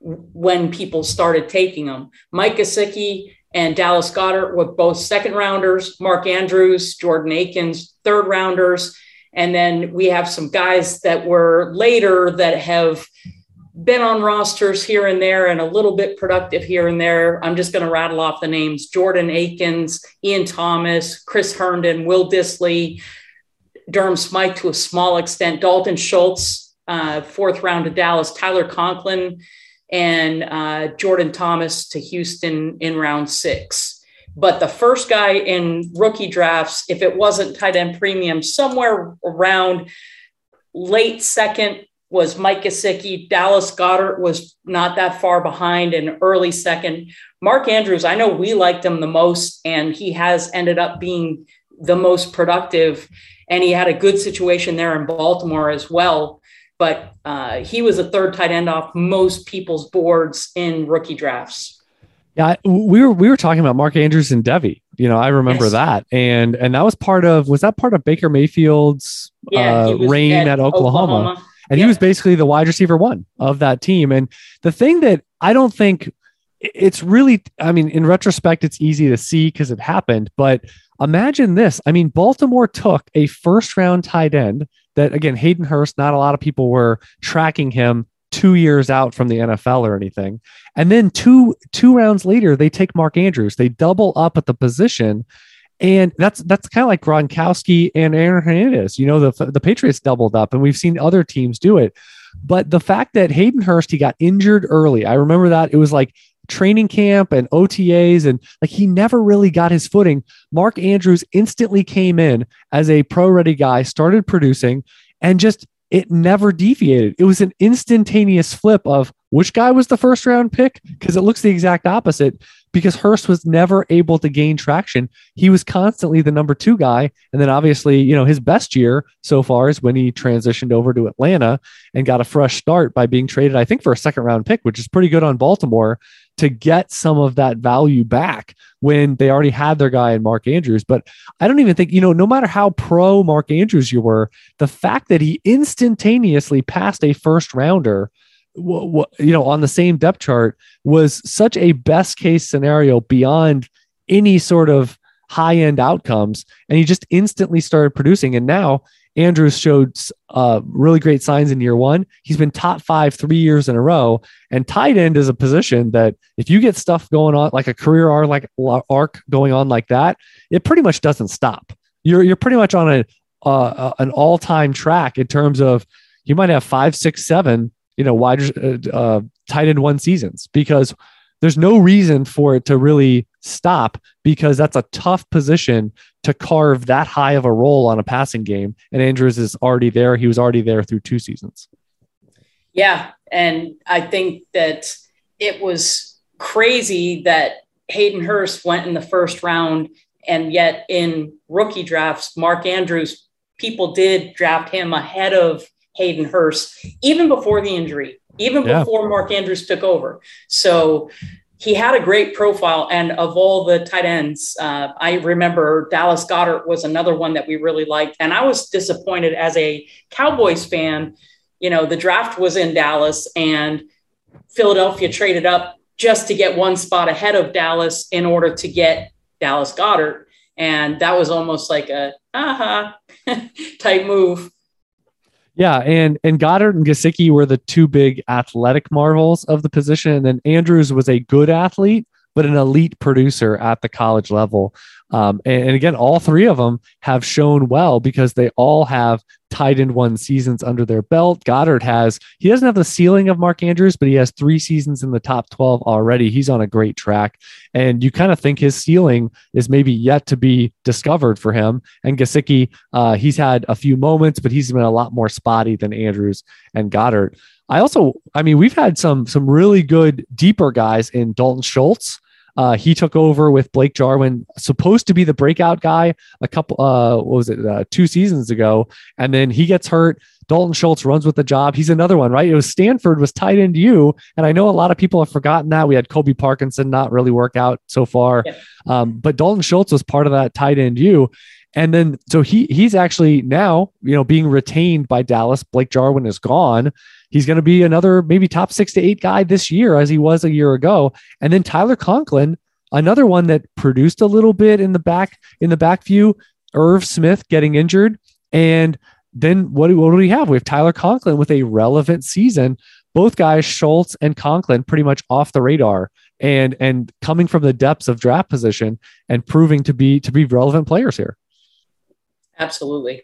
when people started taking them. Mike Gesicki and Dallas Goedert were both second rounders, Mark Andrews, Jordan Akins, third rounders. And then we have some guys that were later that have been on rosters here and there and a little bit productive here and there. I'm just going to rattle off the names Jordan Akins, Ian Thomas, Chris Herndon, Will Dissly, Durham Smythe to a small extent, Dalton Schultz, uh, fourth round to Dallas, Tyler Conklin, and uh, Jordan Thomas to Houston in round six. But the first guy in rookie drafts, if it wasn't tight end premium, somewhere around late second was Mike Gesicki. Dallas Goedert was not that far behind and early second. Mark Andrews, I know we liked him the most, and he has ended up being the most productive. And he had a good situation there in Baltimore as well. But uh, he was a third tight end off most people's boards in rookie drafts. Yeah, we were we were talking about Mark Andrews and Devy. You know, I remember yes. that, and and that was part of was that part of Baker Mayfield's yeah, uh, reign at, at Oklahoma, Oklahoma. and yep. he was basically the wide receiver one of that team. And the thing that I don't think it's really, I mean, in retrospect, it's easy to see because it happened. But imagine this: I mean, Baltimore took a first round tight end that again, Hayden Hurst. Not a lot of people were tracking him two years out from the NFL or anything. And then two two rounds later, they take Mark Andrews. They double up at the position. And that's that's kind of like Gronkowski and Aaron Hernandez. You know, the the Patriots doubled up, and we've seen other teams do it. But the fact that Hayden Hurst he got injured early, I remember that it was like training camp and OTAs, and like he never really got his footing. Mark Andrews instantly came in as a pro ready guy, started producing, and just it never deviated. It was an instantaneous flip of which guy was the first round pick because it looks the exact opposite because Hurst was never able to gain traction. He was constantly the number two guy. And then obviously, you know, his best year so far is when he transitioned over to Atlanta and got a fresh start by being traded, I think, for a second round pick, which is pretty good on Baltimore to get some of that value back when they already had their guy in Mark Andrews. But I don't even think, you know, no matter how pro Mark Andrews you were, the fact that he instantaneously passed a first rounder you know on the same depth chart was such a best case scenario beyond any sort of high end outcomes and he just instantly started producing. And now andrews showed uh, really great signs in year one. He's been top five three years in a row and tight end is a position that if you get stuff going on like a career arc like arc going on like that it pretty much doesn't stop. You're you're pretty much on a uh, an all-time track in terms of you might have five six seven you know, wide uh, uh, tight end one seasons because there's no reason for it to really stop because that's a tough position to carve that high of a role on a passing game. And Andrews is already there. He was already there through two seasons. Yeah. And I think that it was crazy that Hayden Hurst went in the first round. And yet in rookie drafts, Mark Andrews, people did draft him ahead of Hayden Hurst, even before the injury, even yeah. before Mark Andrews took over. So he had a great profile. And of all the tight ends, uh, I remember Dallas Goedert was another one that we really liked. And I was disappointed as a Cowboys fan. You know, the draft was in Dallas and Philadelphia traded up just to get one spot ahead of Dallas in order to get Dallas Goedert. And that was almost like a aha type move. Yeah, and and Goedert and Gesicki were the two big athletic marvels of the position, and then Andrews was a good athlete, but an elite producer at the college level. Um, and, and, again, all three of them have shown well because they all have tight end one seasons under their belt. Goedert has, he doesn't have the ceiling of Mark Andrews, but he has three seasons in the top 12 already. He's on a great track. And you kind of think his ceiling is maybe yet to be discovered for him. And Gesicki, uh, he's had a few moments, but he's been a lot more spotty than Andrews and Goedert. I also, I mean, we've had some some really good deeper guys in Dalton Schultz. Uh, he took over with Blake Jarwin, supposed to be the breakout guy a couple, uh, what was it, uh, two seasons ago, and then he gets hurt. Dalton Schultz runs with the job. He's another one, right? It was Stanford was tight end you, and I know a lot of people have forgotten that we had Colby Parkinson not really work out so far, yeah. um, but Dalton Schultz was part of that tight end you. And then so he he's actually now, you know, being retained by Dallas. Blake Jarwin is gone. He's going to be another maybe top six to eight guy this year, as he was a year ago. And then Tyler Conklin, another one that produced a little bit in the back in the back view. Irv Smith getting injured, and then what, what do we have? We have Tyler Conklin with a relevant season. Both guys, Schultz and Conklin, pretty much off the radar and and coming from the depths of draft position and proving to be to be relevant players here. Absolutely.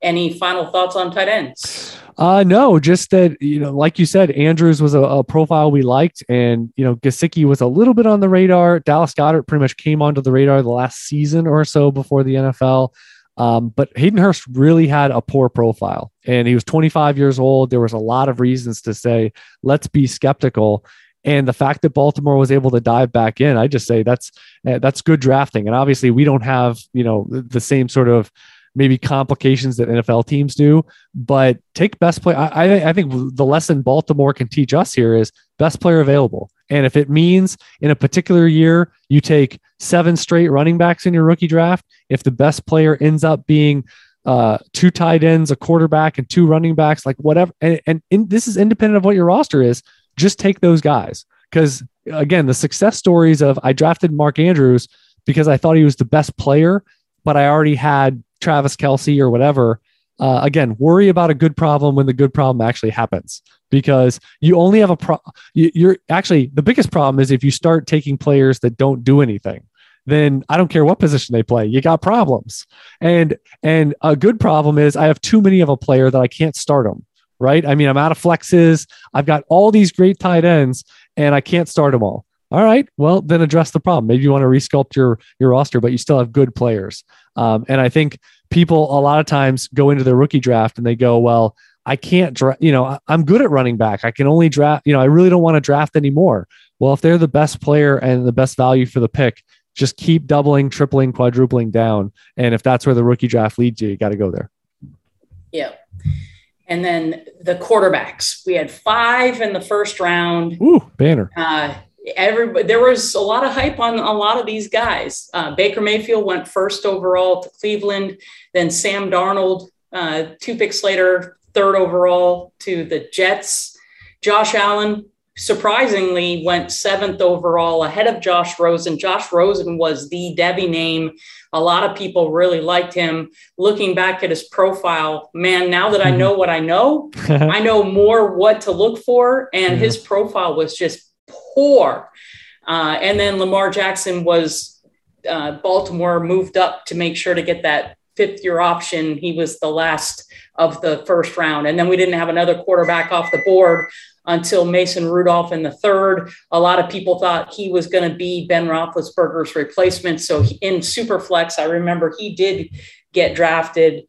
Any final thoughts on tight ends? Uh, no, just that, you know, like you said, Andrews was a, a, profile we liked, and, you know, Gesicki was a little bit on the radar. Dallas Goedert pretty much came onto the radar the last season or so before the NFL. Um, but Hayden Hurst really had a poor profile, and he was 25 years old. There was a lot of reasons to say, let's be skeptical. And the fact that Baltimore was able to dive back in, I just say that's eh, that's good drafting. And obviously, we don't have you know the same sort of maybe complications that NFL teams do. But take best player. I, I think the lesson Baltimore can teach us here is best player available. And if it means in a particular year you take seven straight running backs in your rookie draft, if the best player ends up being uh, two tight ends, a quarterback, and two running backs, like whatever, and, and in, this is independent of what your roster is, just take those guys. Because again, the success stories of I drafted Mark Andrews because I thought he was the best player, but I already had Travis Kelce or whatever. Uh, again, worry about a good problem when the good problem actually happens because you only have a pro. You're actually the biggest problem is if you start taking players that don't do anything. Then I don't care what position they play, you got problems. And and a good problem is I have too many of a player that I can't start them. Right? I mean, I'm out of flexes. I've got all these great tight ends, and I can't start them all. All right, well then address the problem. Maybe you want to resculpt your your roster, but you still have good players. Um, and I think people a lot of times go into their rookie draft and they go, well, I can't draft, you know, I'm good at running back. I can only draft, you know, I really don't want to draft anymore. Well, if they're the best player and the best value for the pick, just keep doubling, tripling, quadrupling down. And if that's where the rookie draft leads you, you got to go there. Yeah. And then the quarterbacks, we had five in the first round. Ooh, banner. Uh, everybody there was a lot of hype on a lot of these guys. Uh, Baker Mayfield went first overall to Cleveland, then Sam Darnold, uh, two picks later, third overall to the Jets. Josh Allen surprisingly went seventh overall ahead of Josh Rosen. Josh Rosen was the Devy name. A lot of people really liked him. Looking back at his profile, man, now that I know what I know, I know more what to look for. And his profile was just poor. Uh, and then Lamar Jackson was uh, Baltimore moved up to make sure to get that fifth year option. He was the last of the first round. And then we didn't have another quarterback off the board until Mason Rudolph in the third. A lot of people thought he was going to be Ben Roethlisberger's replacement. So in Superflex, I remember he did get drafted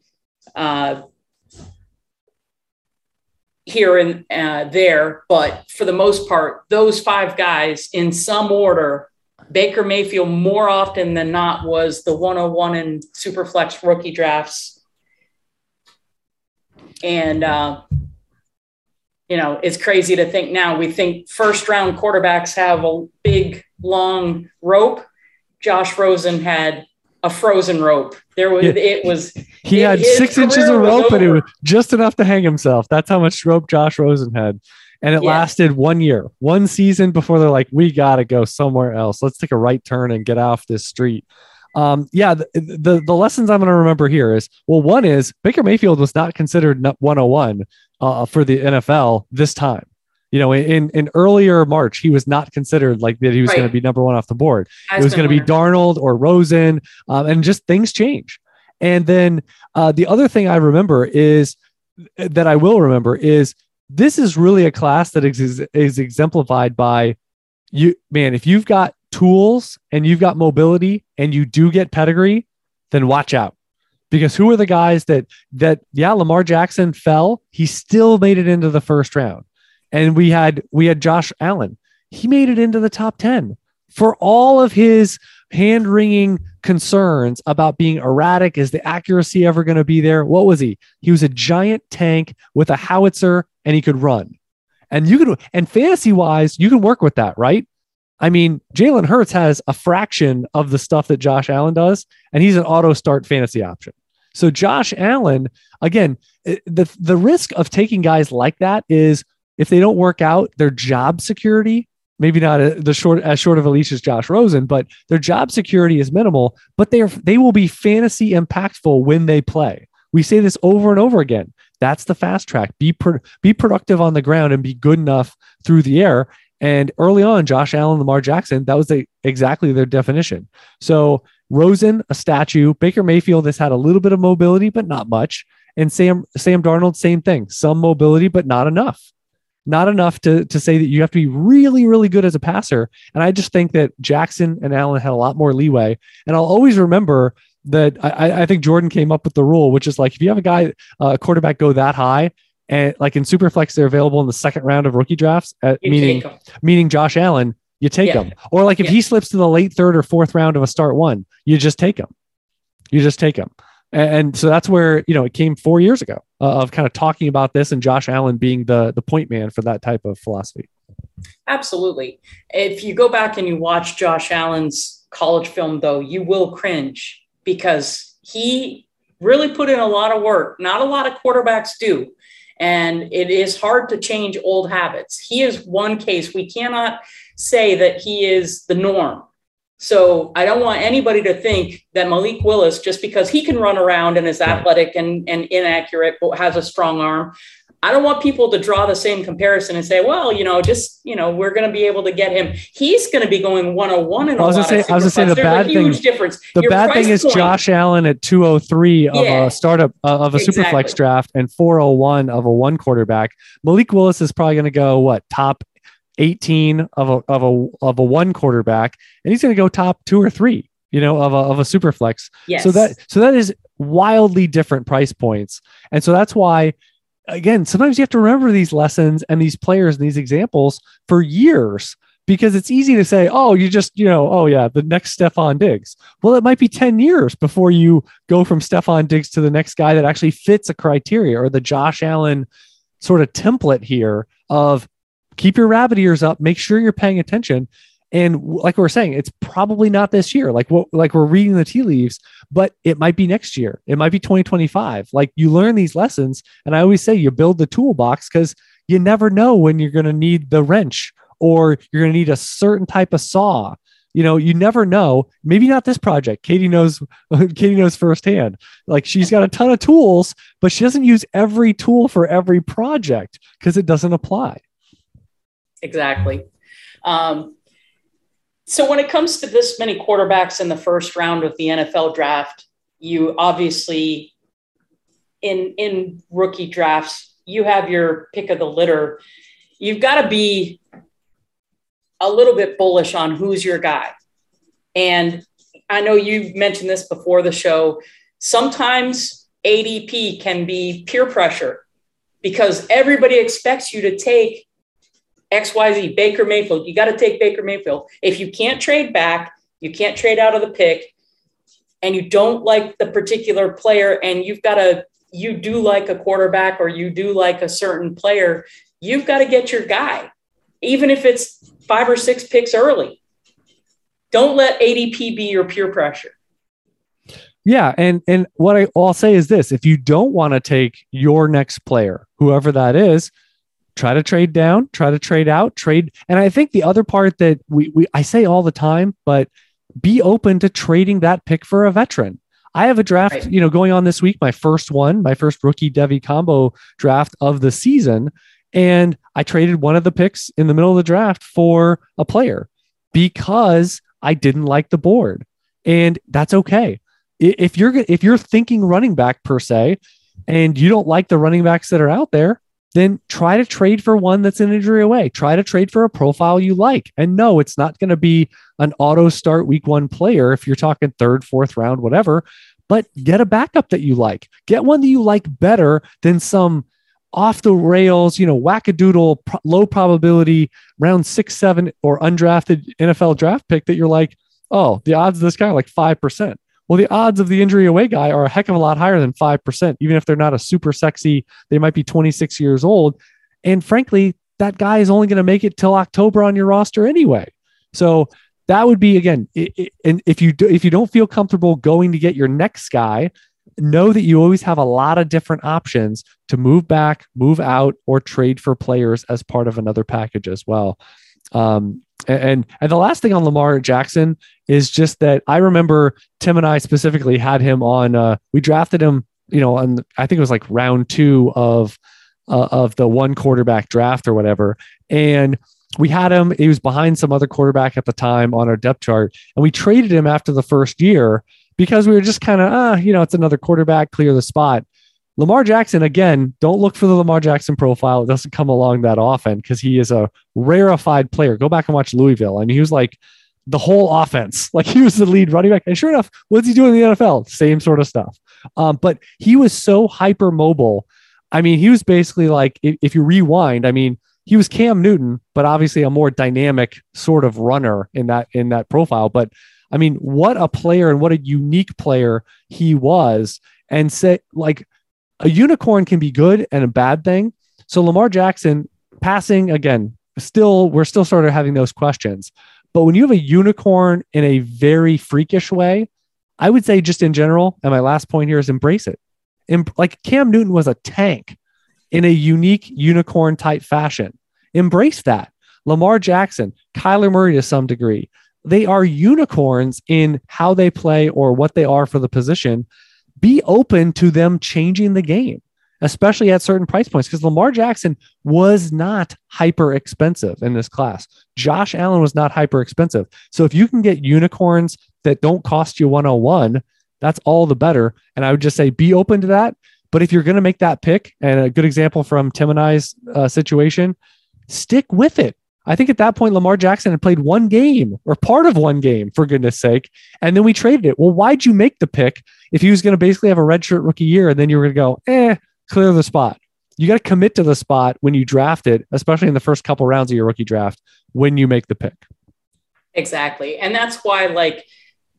uh, here and uh, there, but for the most part, those five guys in some order, Baker Mayfield more often than not was the 101 in Superflex rookie drafts. And, uh, you know, it's crazy to think now we think first round quarterbacks have a big, long rope. Josh Rosen had a frozen rope. There was, yeah. it was, he had six inches of rope and it was just enough to hang himself. That's how much rope Josh Rosen had. And it yeah. lasted one year, one season before they're like, we got to go somewhere else. Let's take a right turn and get off this street. Um, yeah, the, the, the lessons I'm going to remember here is well, one is Baker Mayfield was not considered 101 uh, for the NFL this time. You know, in in earlier March, he was not considered like that. He was Right. going to be number one off the board. It was going to be. Darnold or Rosen, um, and just things change. And then uh, the other thing I remember is that I will remember is this is really a class that is, is exemplified by you, man. If you've got tools and you've got mobility and you do get pedigree, then watch out because who are the guys that that yeah Lamar Jackson fell, he still made it into the first round, and we had we had Josh Allen, he made it into the top ten for all of his hand wringing concerns about being erratic. Is the accuracy ever going to be there? What was he? He was a giant tank with a howitzer and he could run. And you could, and fantasy wise, you can work with that, right? I mean, Jalen Hurts has a fraction of the stuff that Josh Allen does, and he's an auto start fantasy option. So Josh Allen, again, eh, the the risk of taking guys like that is if they don't work out, their job security maybe not a, the short as short of a leash as Josh Rosen, but their job security is minimal. But they are they will be fantasy impactful when they play. We say this over and over again. That's the fast track. Be pro- be productive on the ground and be good enough through the air. And early on, Josh Allen, Lamar Jackson, that was the, exactly their definition. So Rosen, a statue. Baker Mayfield has had a little bit of mobility, but not much. And Sam Sam Darnold, same thing. Some mobility, but not enough not enough to to say that you have to be really really good as a passer and i just think that jackson and allen had a lot more leeway and i'll always remember that i, I think jordan came up with the rule which is like if you have a guy uh, a quarterback go that high and like in superflex they're available in the second round of rookie drafts uh, You meaning meaning josh allen you take Yeah. him or like if Yeah. he slips to the late third or fourth round of a start one you just take him you just take him and, so that's where you know it came four years ago uh, of kind of talking about this and josh allen being the the point man for that type of philosophy Absolutely. If you go back and you watch Josh Allen's college film, though, you will cringe because he really put in a lot of work. Not a lot of quarterbacks do. And it is hard to change old habits. He is one case. We cannot say that he is the norm. So I don't want anybody to think that Malik Willis, just because he can run around and is athletic and, and inaccurate, but has a strong arm, I don't want people to draw the same comparison and say, well, you know, just, you know, we're going to be able to get him. He's going to be going 101 in I was a gonna say- I was gonna say the There's bad a huge thing- difference. The Your bad thing is point- Josh Allen at 203 of Yeah. a startup uh, of a Exactly. superflex draft and 401 of a one quarterback. Malik Willis is probably going to go what top 18 of a of a of a one quarterback, and he's going to go top two or three. You know, of a of a superflex. Yes. So that so that is wildly different price points, and so that's why. Again, sometimes you have to remember these lessons and these players and these examples for years because it's easy to say, oh, you just, you know, oh, yeah, the next Stefon Diggs. Well, it might be 10 years before you go from Stefon Diggs to the next guy that actually fits a criteria or the Josh Allen sort of template here of keep your rabbit ears up, make sure you're paying attention. And like we we're saying, it's probably not this year. Like what, like we're reading the tea leaves, but it might be next year. It might be 2025. Like you learn these lessons. And I always say you build the toolbox because you never know when you're going to need the wrench or you're going to need a certain type of saw. You know, you never know. Maybe not this project. Katie knows. Katie knows firsthand. Like she's got a ton of tools, but she doesn't use every tool for every project because it doesn't apply. Exactly. Um, so when it comes to this many quarterbacks in the first round of the NFL draft, you obviously in in rookie drafts, you have your pick of the litter. You've got to be a little bit bullish on who's your guy. And I know you've mentioned this before the show. Sometimes ADP can be peer pressure because everybody expects you to take XYZ, Baker Mayfield. You got to take Baker Mayfield. If you can't trade back, you can't trade out of the pick, and you don't like the particular player, and you've got to, you do like a quarterback or you do like a certain player, you've got to get your guy, even if it's five or six picks early. Don't let ADP be your peer pressure. Yeah, and and what I, I'll say is this: if you don't want to take your next player, whoever that is, try to trade down, try to trade out, trade. And I think the other part that we we I say all the time, but be open to trading that pick for a veteran. I have a draft, Right. you know, going on this week, my first one, my first rookie Devy combo draft of the season. And I traded one of the picks in the middle of the draft for a player because I didn't like the board. And that's okay. If you're if you're thinking running back per se and you don't like the running backs that are out there, then try to trade for one that's an injury away. Try to trade for a profile you like. And no, it's not going to be an auto start week one player if you're talking third, fourth round, whatever, but get a backup that you like. Get one that you like better than some off the rails, you know, wackadoodle, pro- low probability round six, seven, or undrafted NFL draft pick that you're like, oh, the odds of this guy are like 5%. Well, the odds of the injury away guy are a heck of a lot higher than 5%, even if they're not a super sexy, they might be 26 years old. And frankly, that guy is only going to make it till October on your roster anyway. So that would be again, it, it, and if you do, if you don't feel comfortable going to get your next guy, know that you always have a lot of different options to move back, move out, or trade for players as part of another package as well. Um, and and the last thing on Lamar Jackson is just that I remember Tim and I specifically had him on. Uh, we drafted him, you know, on I think it was like round two of uh, of the one quarterback draft or whatever, and we had him. He was behind some other quarterback at the time on our depth chart, and we traded him after the first year because we were just kind of, ah, you know, it's another quarterback, clear the spot. Lamar Jackson, again, don't look for the Lamar Jackson profile. It doesn't come along that often because he is a rarefied player. Go back and watch Louisville. I mean, he was like the whole offense. Like he was the lead running back. And sure enough, what's he doing in the NFL? Same sort of stuff. Um, but he was so hyper mobile. I mean, he was basically like, if, if you rewind, I mean, he was Cam Newton, but obviously a more dynamic sort of runner in that in that profile. But I mean, what a player and what a unique player he was. And say, like, a unicorn can be good and a bad thing. So Lamar Jackson passing again, still, we're still sort of having those questions. But when you have a unicorn in a very freakish way, I would say just in general, and my last point here is embrace it. Em- like Cam Newton was a tank in a unique unicorn type fashion. Embrace that. Lamar Jackson, Kyler Murray to some degree, they are unicorns in how they play or what they are for the position. Be open to them changing the game, especially at certain price points, because Lamar Jackson was not hyper expensive in this class. Josh Allen was not hyper expensive. So if you can get unicorns that don't cost you 101, that's all the better. And I would just say be open to that. But if you're going to make that pick, and a good example from Tim and I's uh, situation, stick with it. I think at that point, Lamar Jackson had played one game or part of one game, for goodness sake. And then we traded it. Well, why'd you make the pick if he was going to basically have a redshirt rookie year and then you were going to go, eh, clear the spot? You got to commit to the spot when you draft it, especially in the first couple rounds of your rookie draft when you make the pick. Exactly. And that's why, like,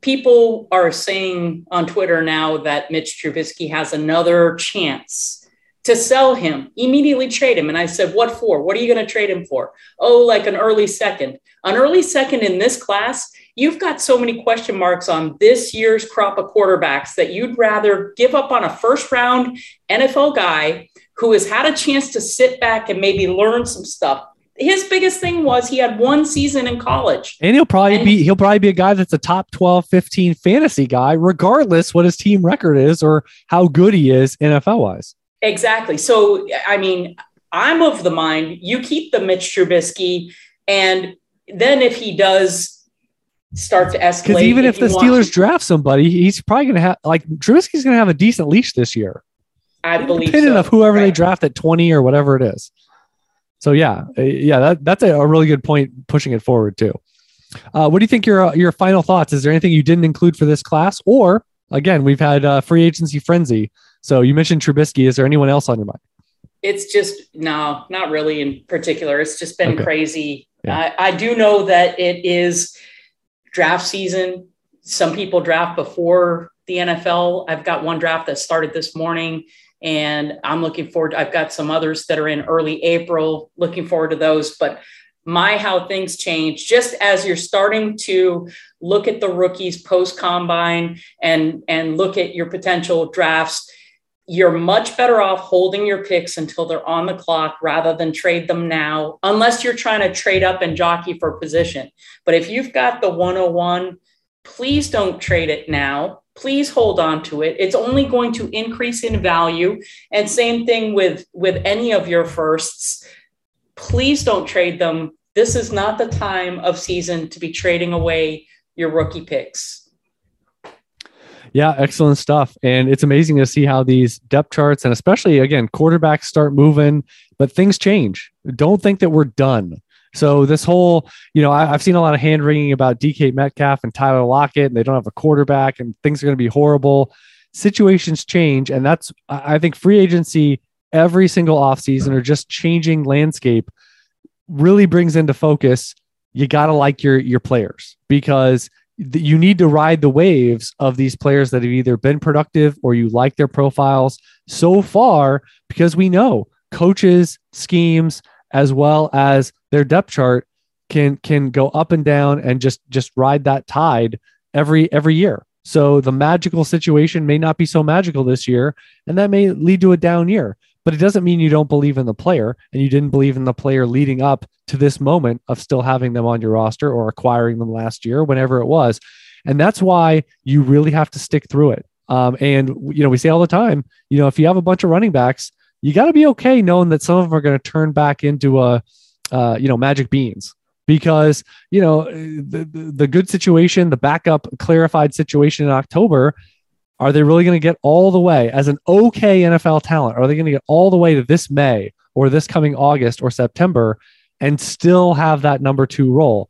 people are saying on Twitter now that Mitch Trubisky has another chance to sell him, immediately trade him. And I said, What for? What are you going to trade him for? Oh, like an early second. An early second in this class, you've got so many question marks on this year's crop of quarterbacks that you'd rather give up on a first round NFL guy who has had a chance to sit back and maybe learn some stuff. His biggest thing was he had one season in college. And he'll probably and be he'll probably be a guy that's a top 12, 15 fantasy guy, regardless what his team record is or how good he is NFL wise. Exactly. So, I mean, I'm of the mind you keep the Mitch Trubisky, and then if he does start to escalate, because even if, if the Steelers draft somebody, he's probably going to have like Trubisky's going to have a decent leash this year. I believe, depending so. of whoever right. they draft at 20 or whatever it is. So yeah, uh, yeah, that, that's a, a really good point. Pushing it forward too. Uh, what do you think your uh, your final thoughts? Is there anything you didn't include for this class, or again, we've had uh, free agency frenzy so you mentioned Trubisky. Is there anyone else on your mind? It's just no, not really in particular. It's just been okay. crazy. Yeah. I, I do know that it is draft season. Some people draft before the NFL. I've got one draft that started this morning and I'm looking forward. I've got some others that are in early April. Looking forward to those. But my how things change just as you're starting to look at the rookies post combine and and look at your potential drafts you're much better off holding your picks until they're on the clock rather than trade them now, unless you're trying to trade up and jockey for position. But if you've got the 101, please don't trade it now. Please hold on to it. It's only going to increase in value. And same thing with, with any of your firsts please don't trade them. This is not the time of season to be trading away your rookie picks. Yeah, excellent stuff. And it's amazing to see how these depth charts and especially again, quarterbacks start moving, but things change. Don't think that we're done. So this whole, you know, I, have seen a lot of hand wringing about DK Metcalf and Tyler Lockett, and they don't have a quarterback, and things are going to be horrible. Situations change, and that's I think free agency every single offseason or just changing landscape really brings into focus. You got to like your your players because you need to ride the waves of these players that have either been productive or you like their profiles so far because we know coaches schemes as well as their depth chart can can go up and down and just just ride that tide every every year. So the magical situation may not be so magical this year and that may lead to a down year but it doesn't mean you don't believe in the player and you didn't believe in the player leading up to this moment of still having them on your roster or acquiring them last year, whenever it was. And that's why you really have to stick through it. Um, and, you know, we say all the time, you know, if you have a bunch of running backs, you got to be okay knowing that some of them are going to turn back into a, uh, you know, magic beans because, you know, the, the, the good situation, the backup clarified situation in October are they really going to get all the way as an okay NFL talent? Are they going to get all the way to this May or this coming August or September and still have that number two role?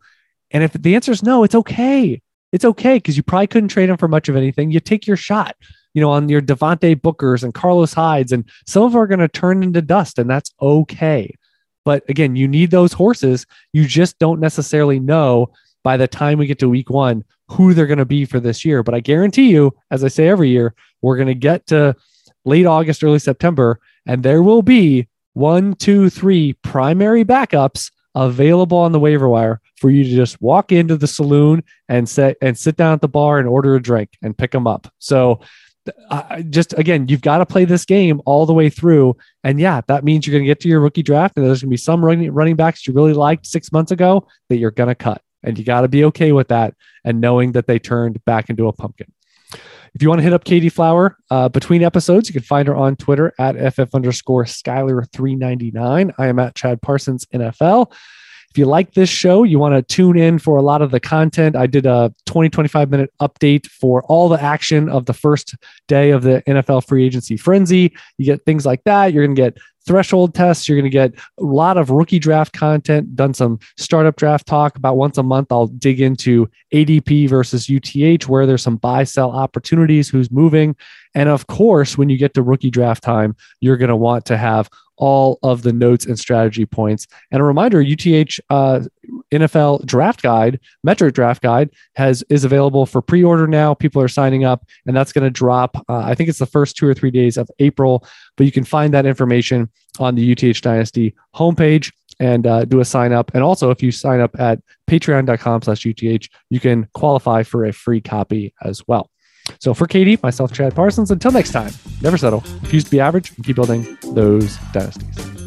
And if the answer is no, it's okay. It's okay because you probably couldn't trade him for much of anything. You take your shot, you know, on your Devontae Bookers and Carlos Hydes, and some of them are going to turn into dust, and that's okay. But again, you need those horses. You just don't necessarily know by the time we get to week one who they're going to be for this year. But I guarantee you, as I say every year, we're going to get to late August, early September, and there will be one, two, three primary backups available on the waiver wire for you to just walk into the saloon and sit and sit down at the bar and order a drink and pick them up. So just again, you've got to play this game all the way through. And yeah, that means you're going to get to your rookie draft, and there's going to be some running running backs you really liked six months ago that you're going to cut. And you got to be okay with that and knowing that they turned back into a pumpkin. If you want to hit up Katie Flower uh, between episodes, you can find her on Twitter at FF underscore Skyler399. I am at Chad Parsons NFL. If you like this show, you want to tune in for a lot of the content. I did a 20, 25 minute update for all the action of the first day of the NFL free agency frenzy. You get things like that. You're going to get threshold tests. You're going to get a lot of rookie draft content, done some startup draft talk about once a month. I'll dig into ADP versus UTH, where there's some buy sell opportunities, who's moving. And of course, when you get to rookie draft time, you're going to want to have all of the notes and strategy points. And a reminder, UTH uh, NFL Draft Guide, Metric Draft Guide, has is available for pre-order now. People are signing up, and that's going to drop. Uh, I think it's the first two or three days of April, but you can find that information on the UTH Dynasty homepage and uh, do a sign up. And also, if you sign up at Patreon.com/UTH, you can qualify for a free copy as well. So for Katie, myself, Chad Parsons, until next time, never settle, refuse to be average, and keep building those dynasties.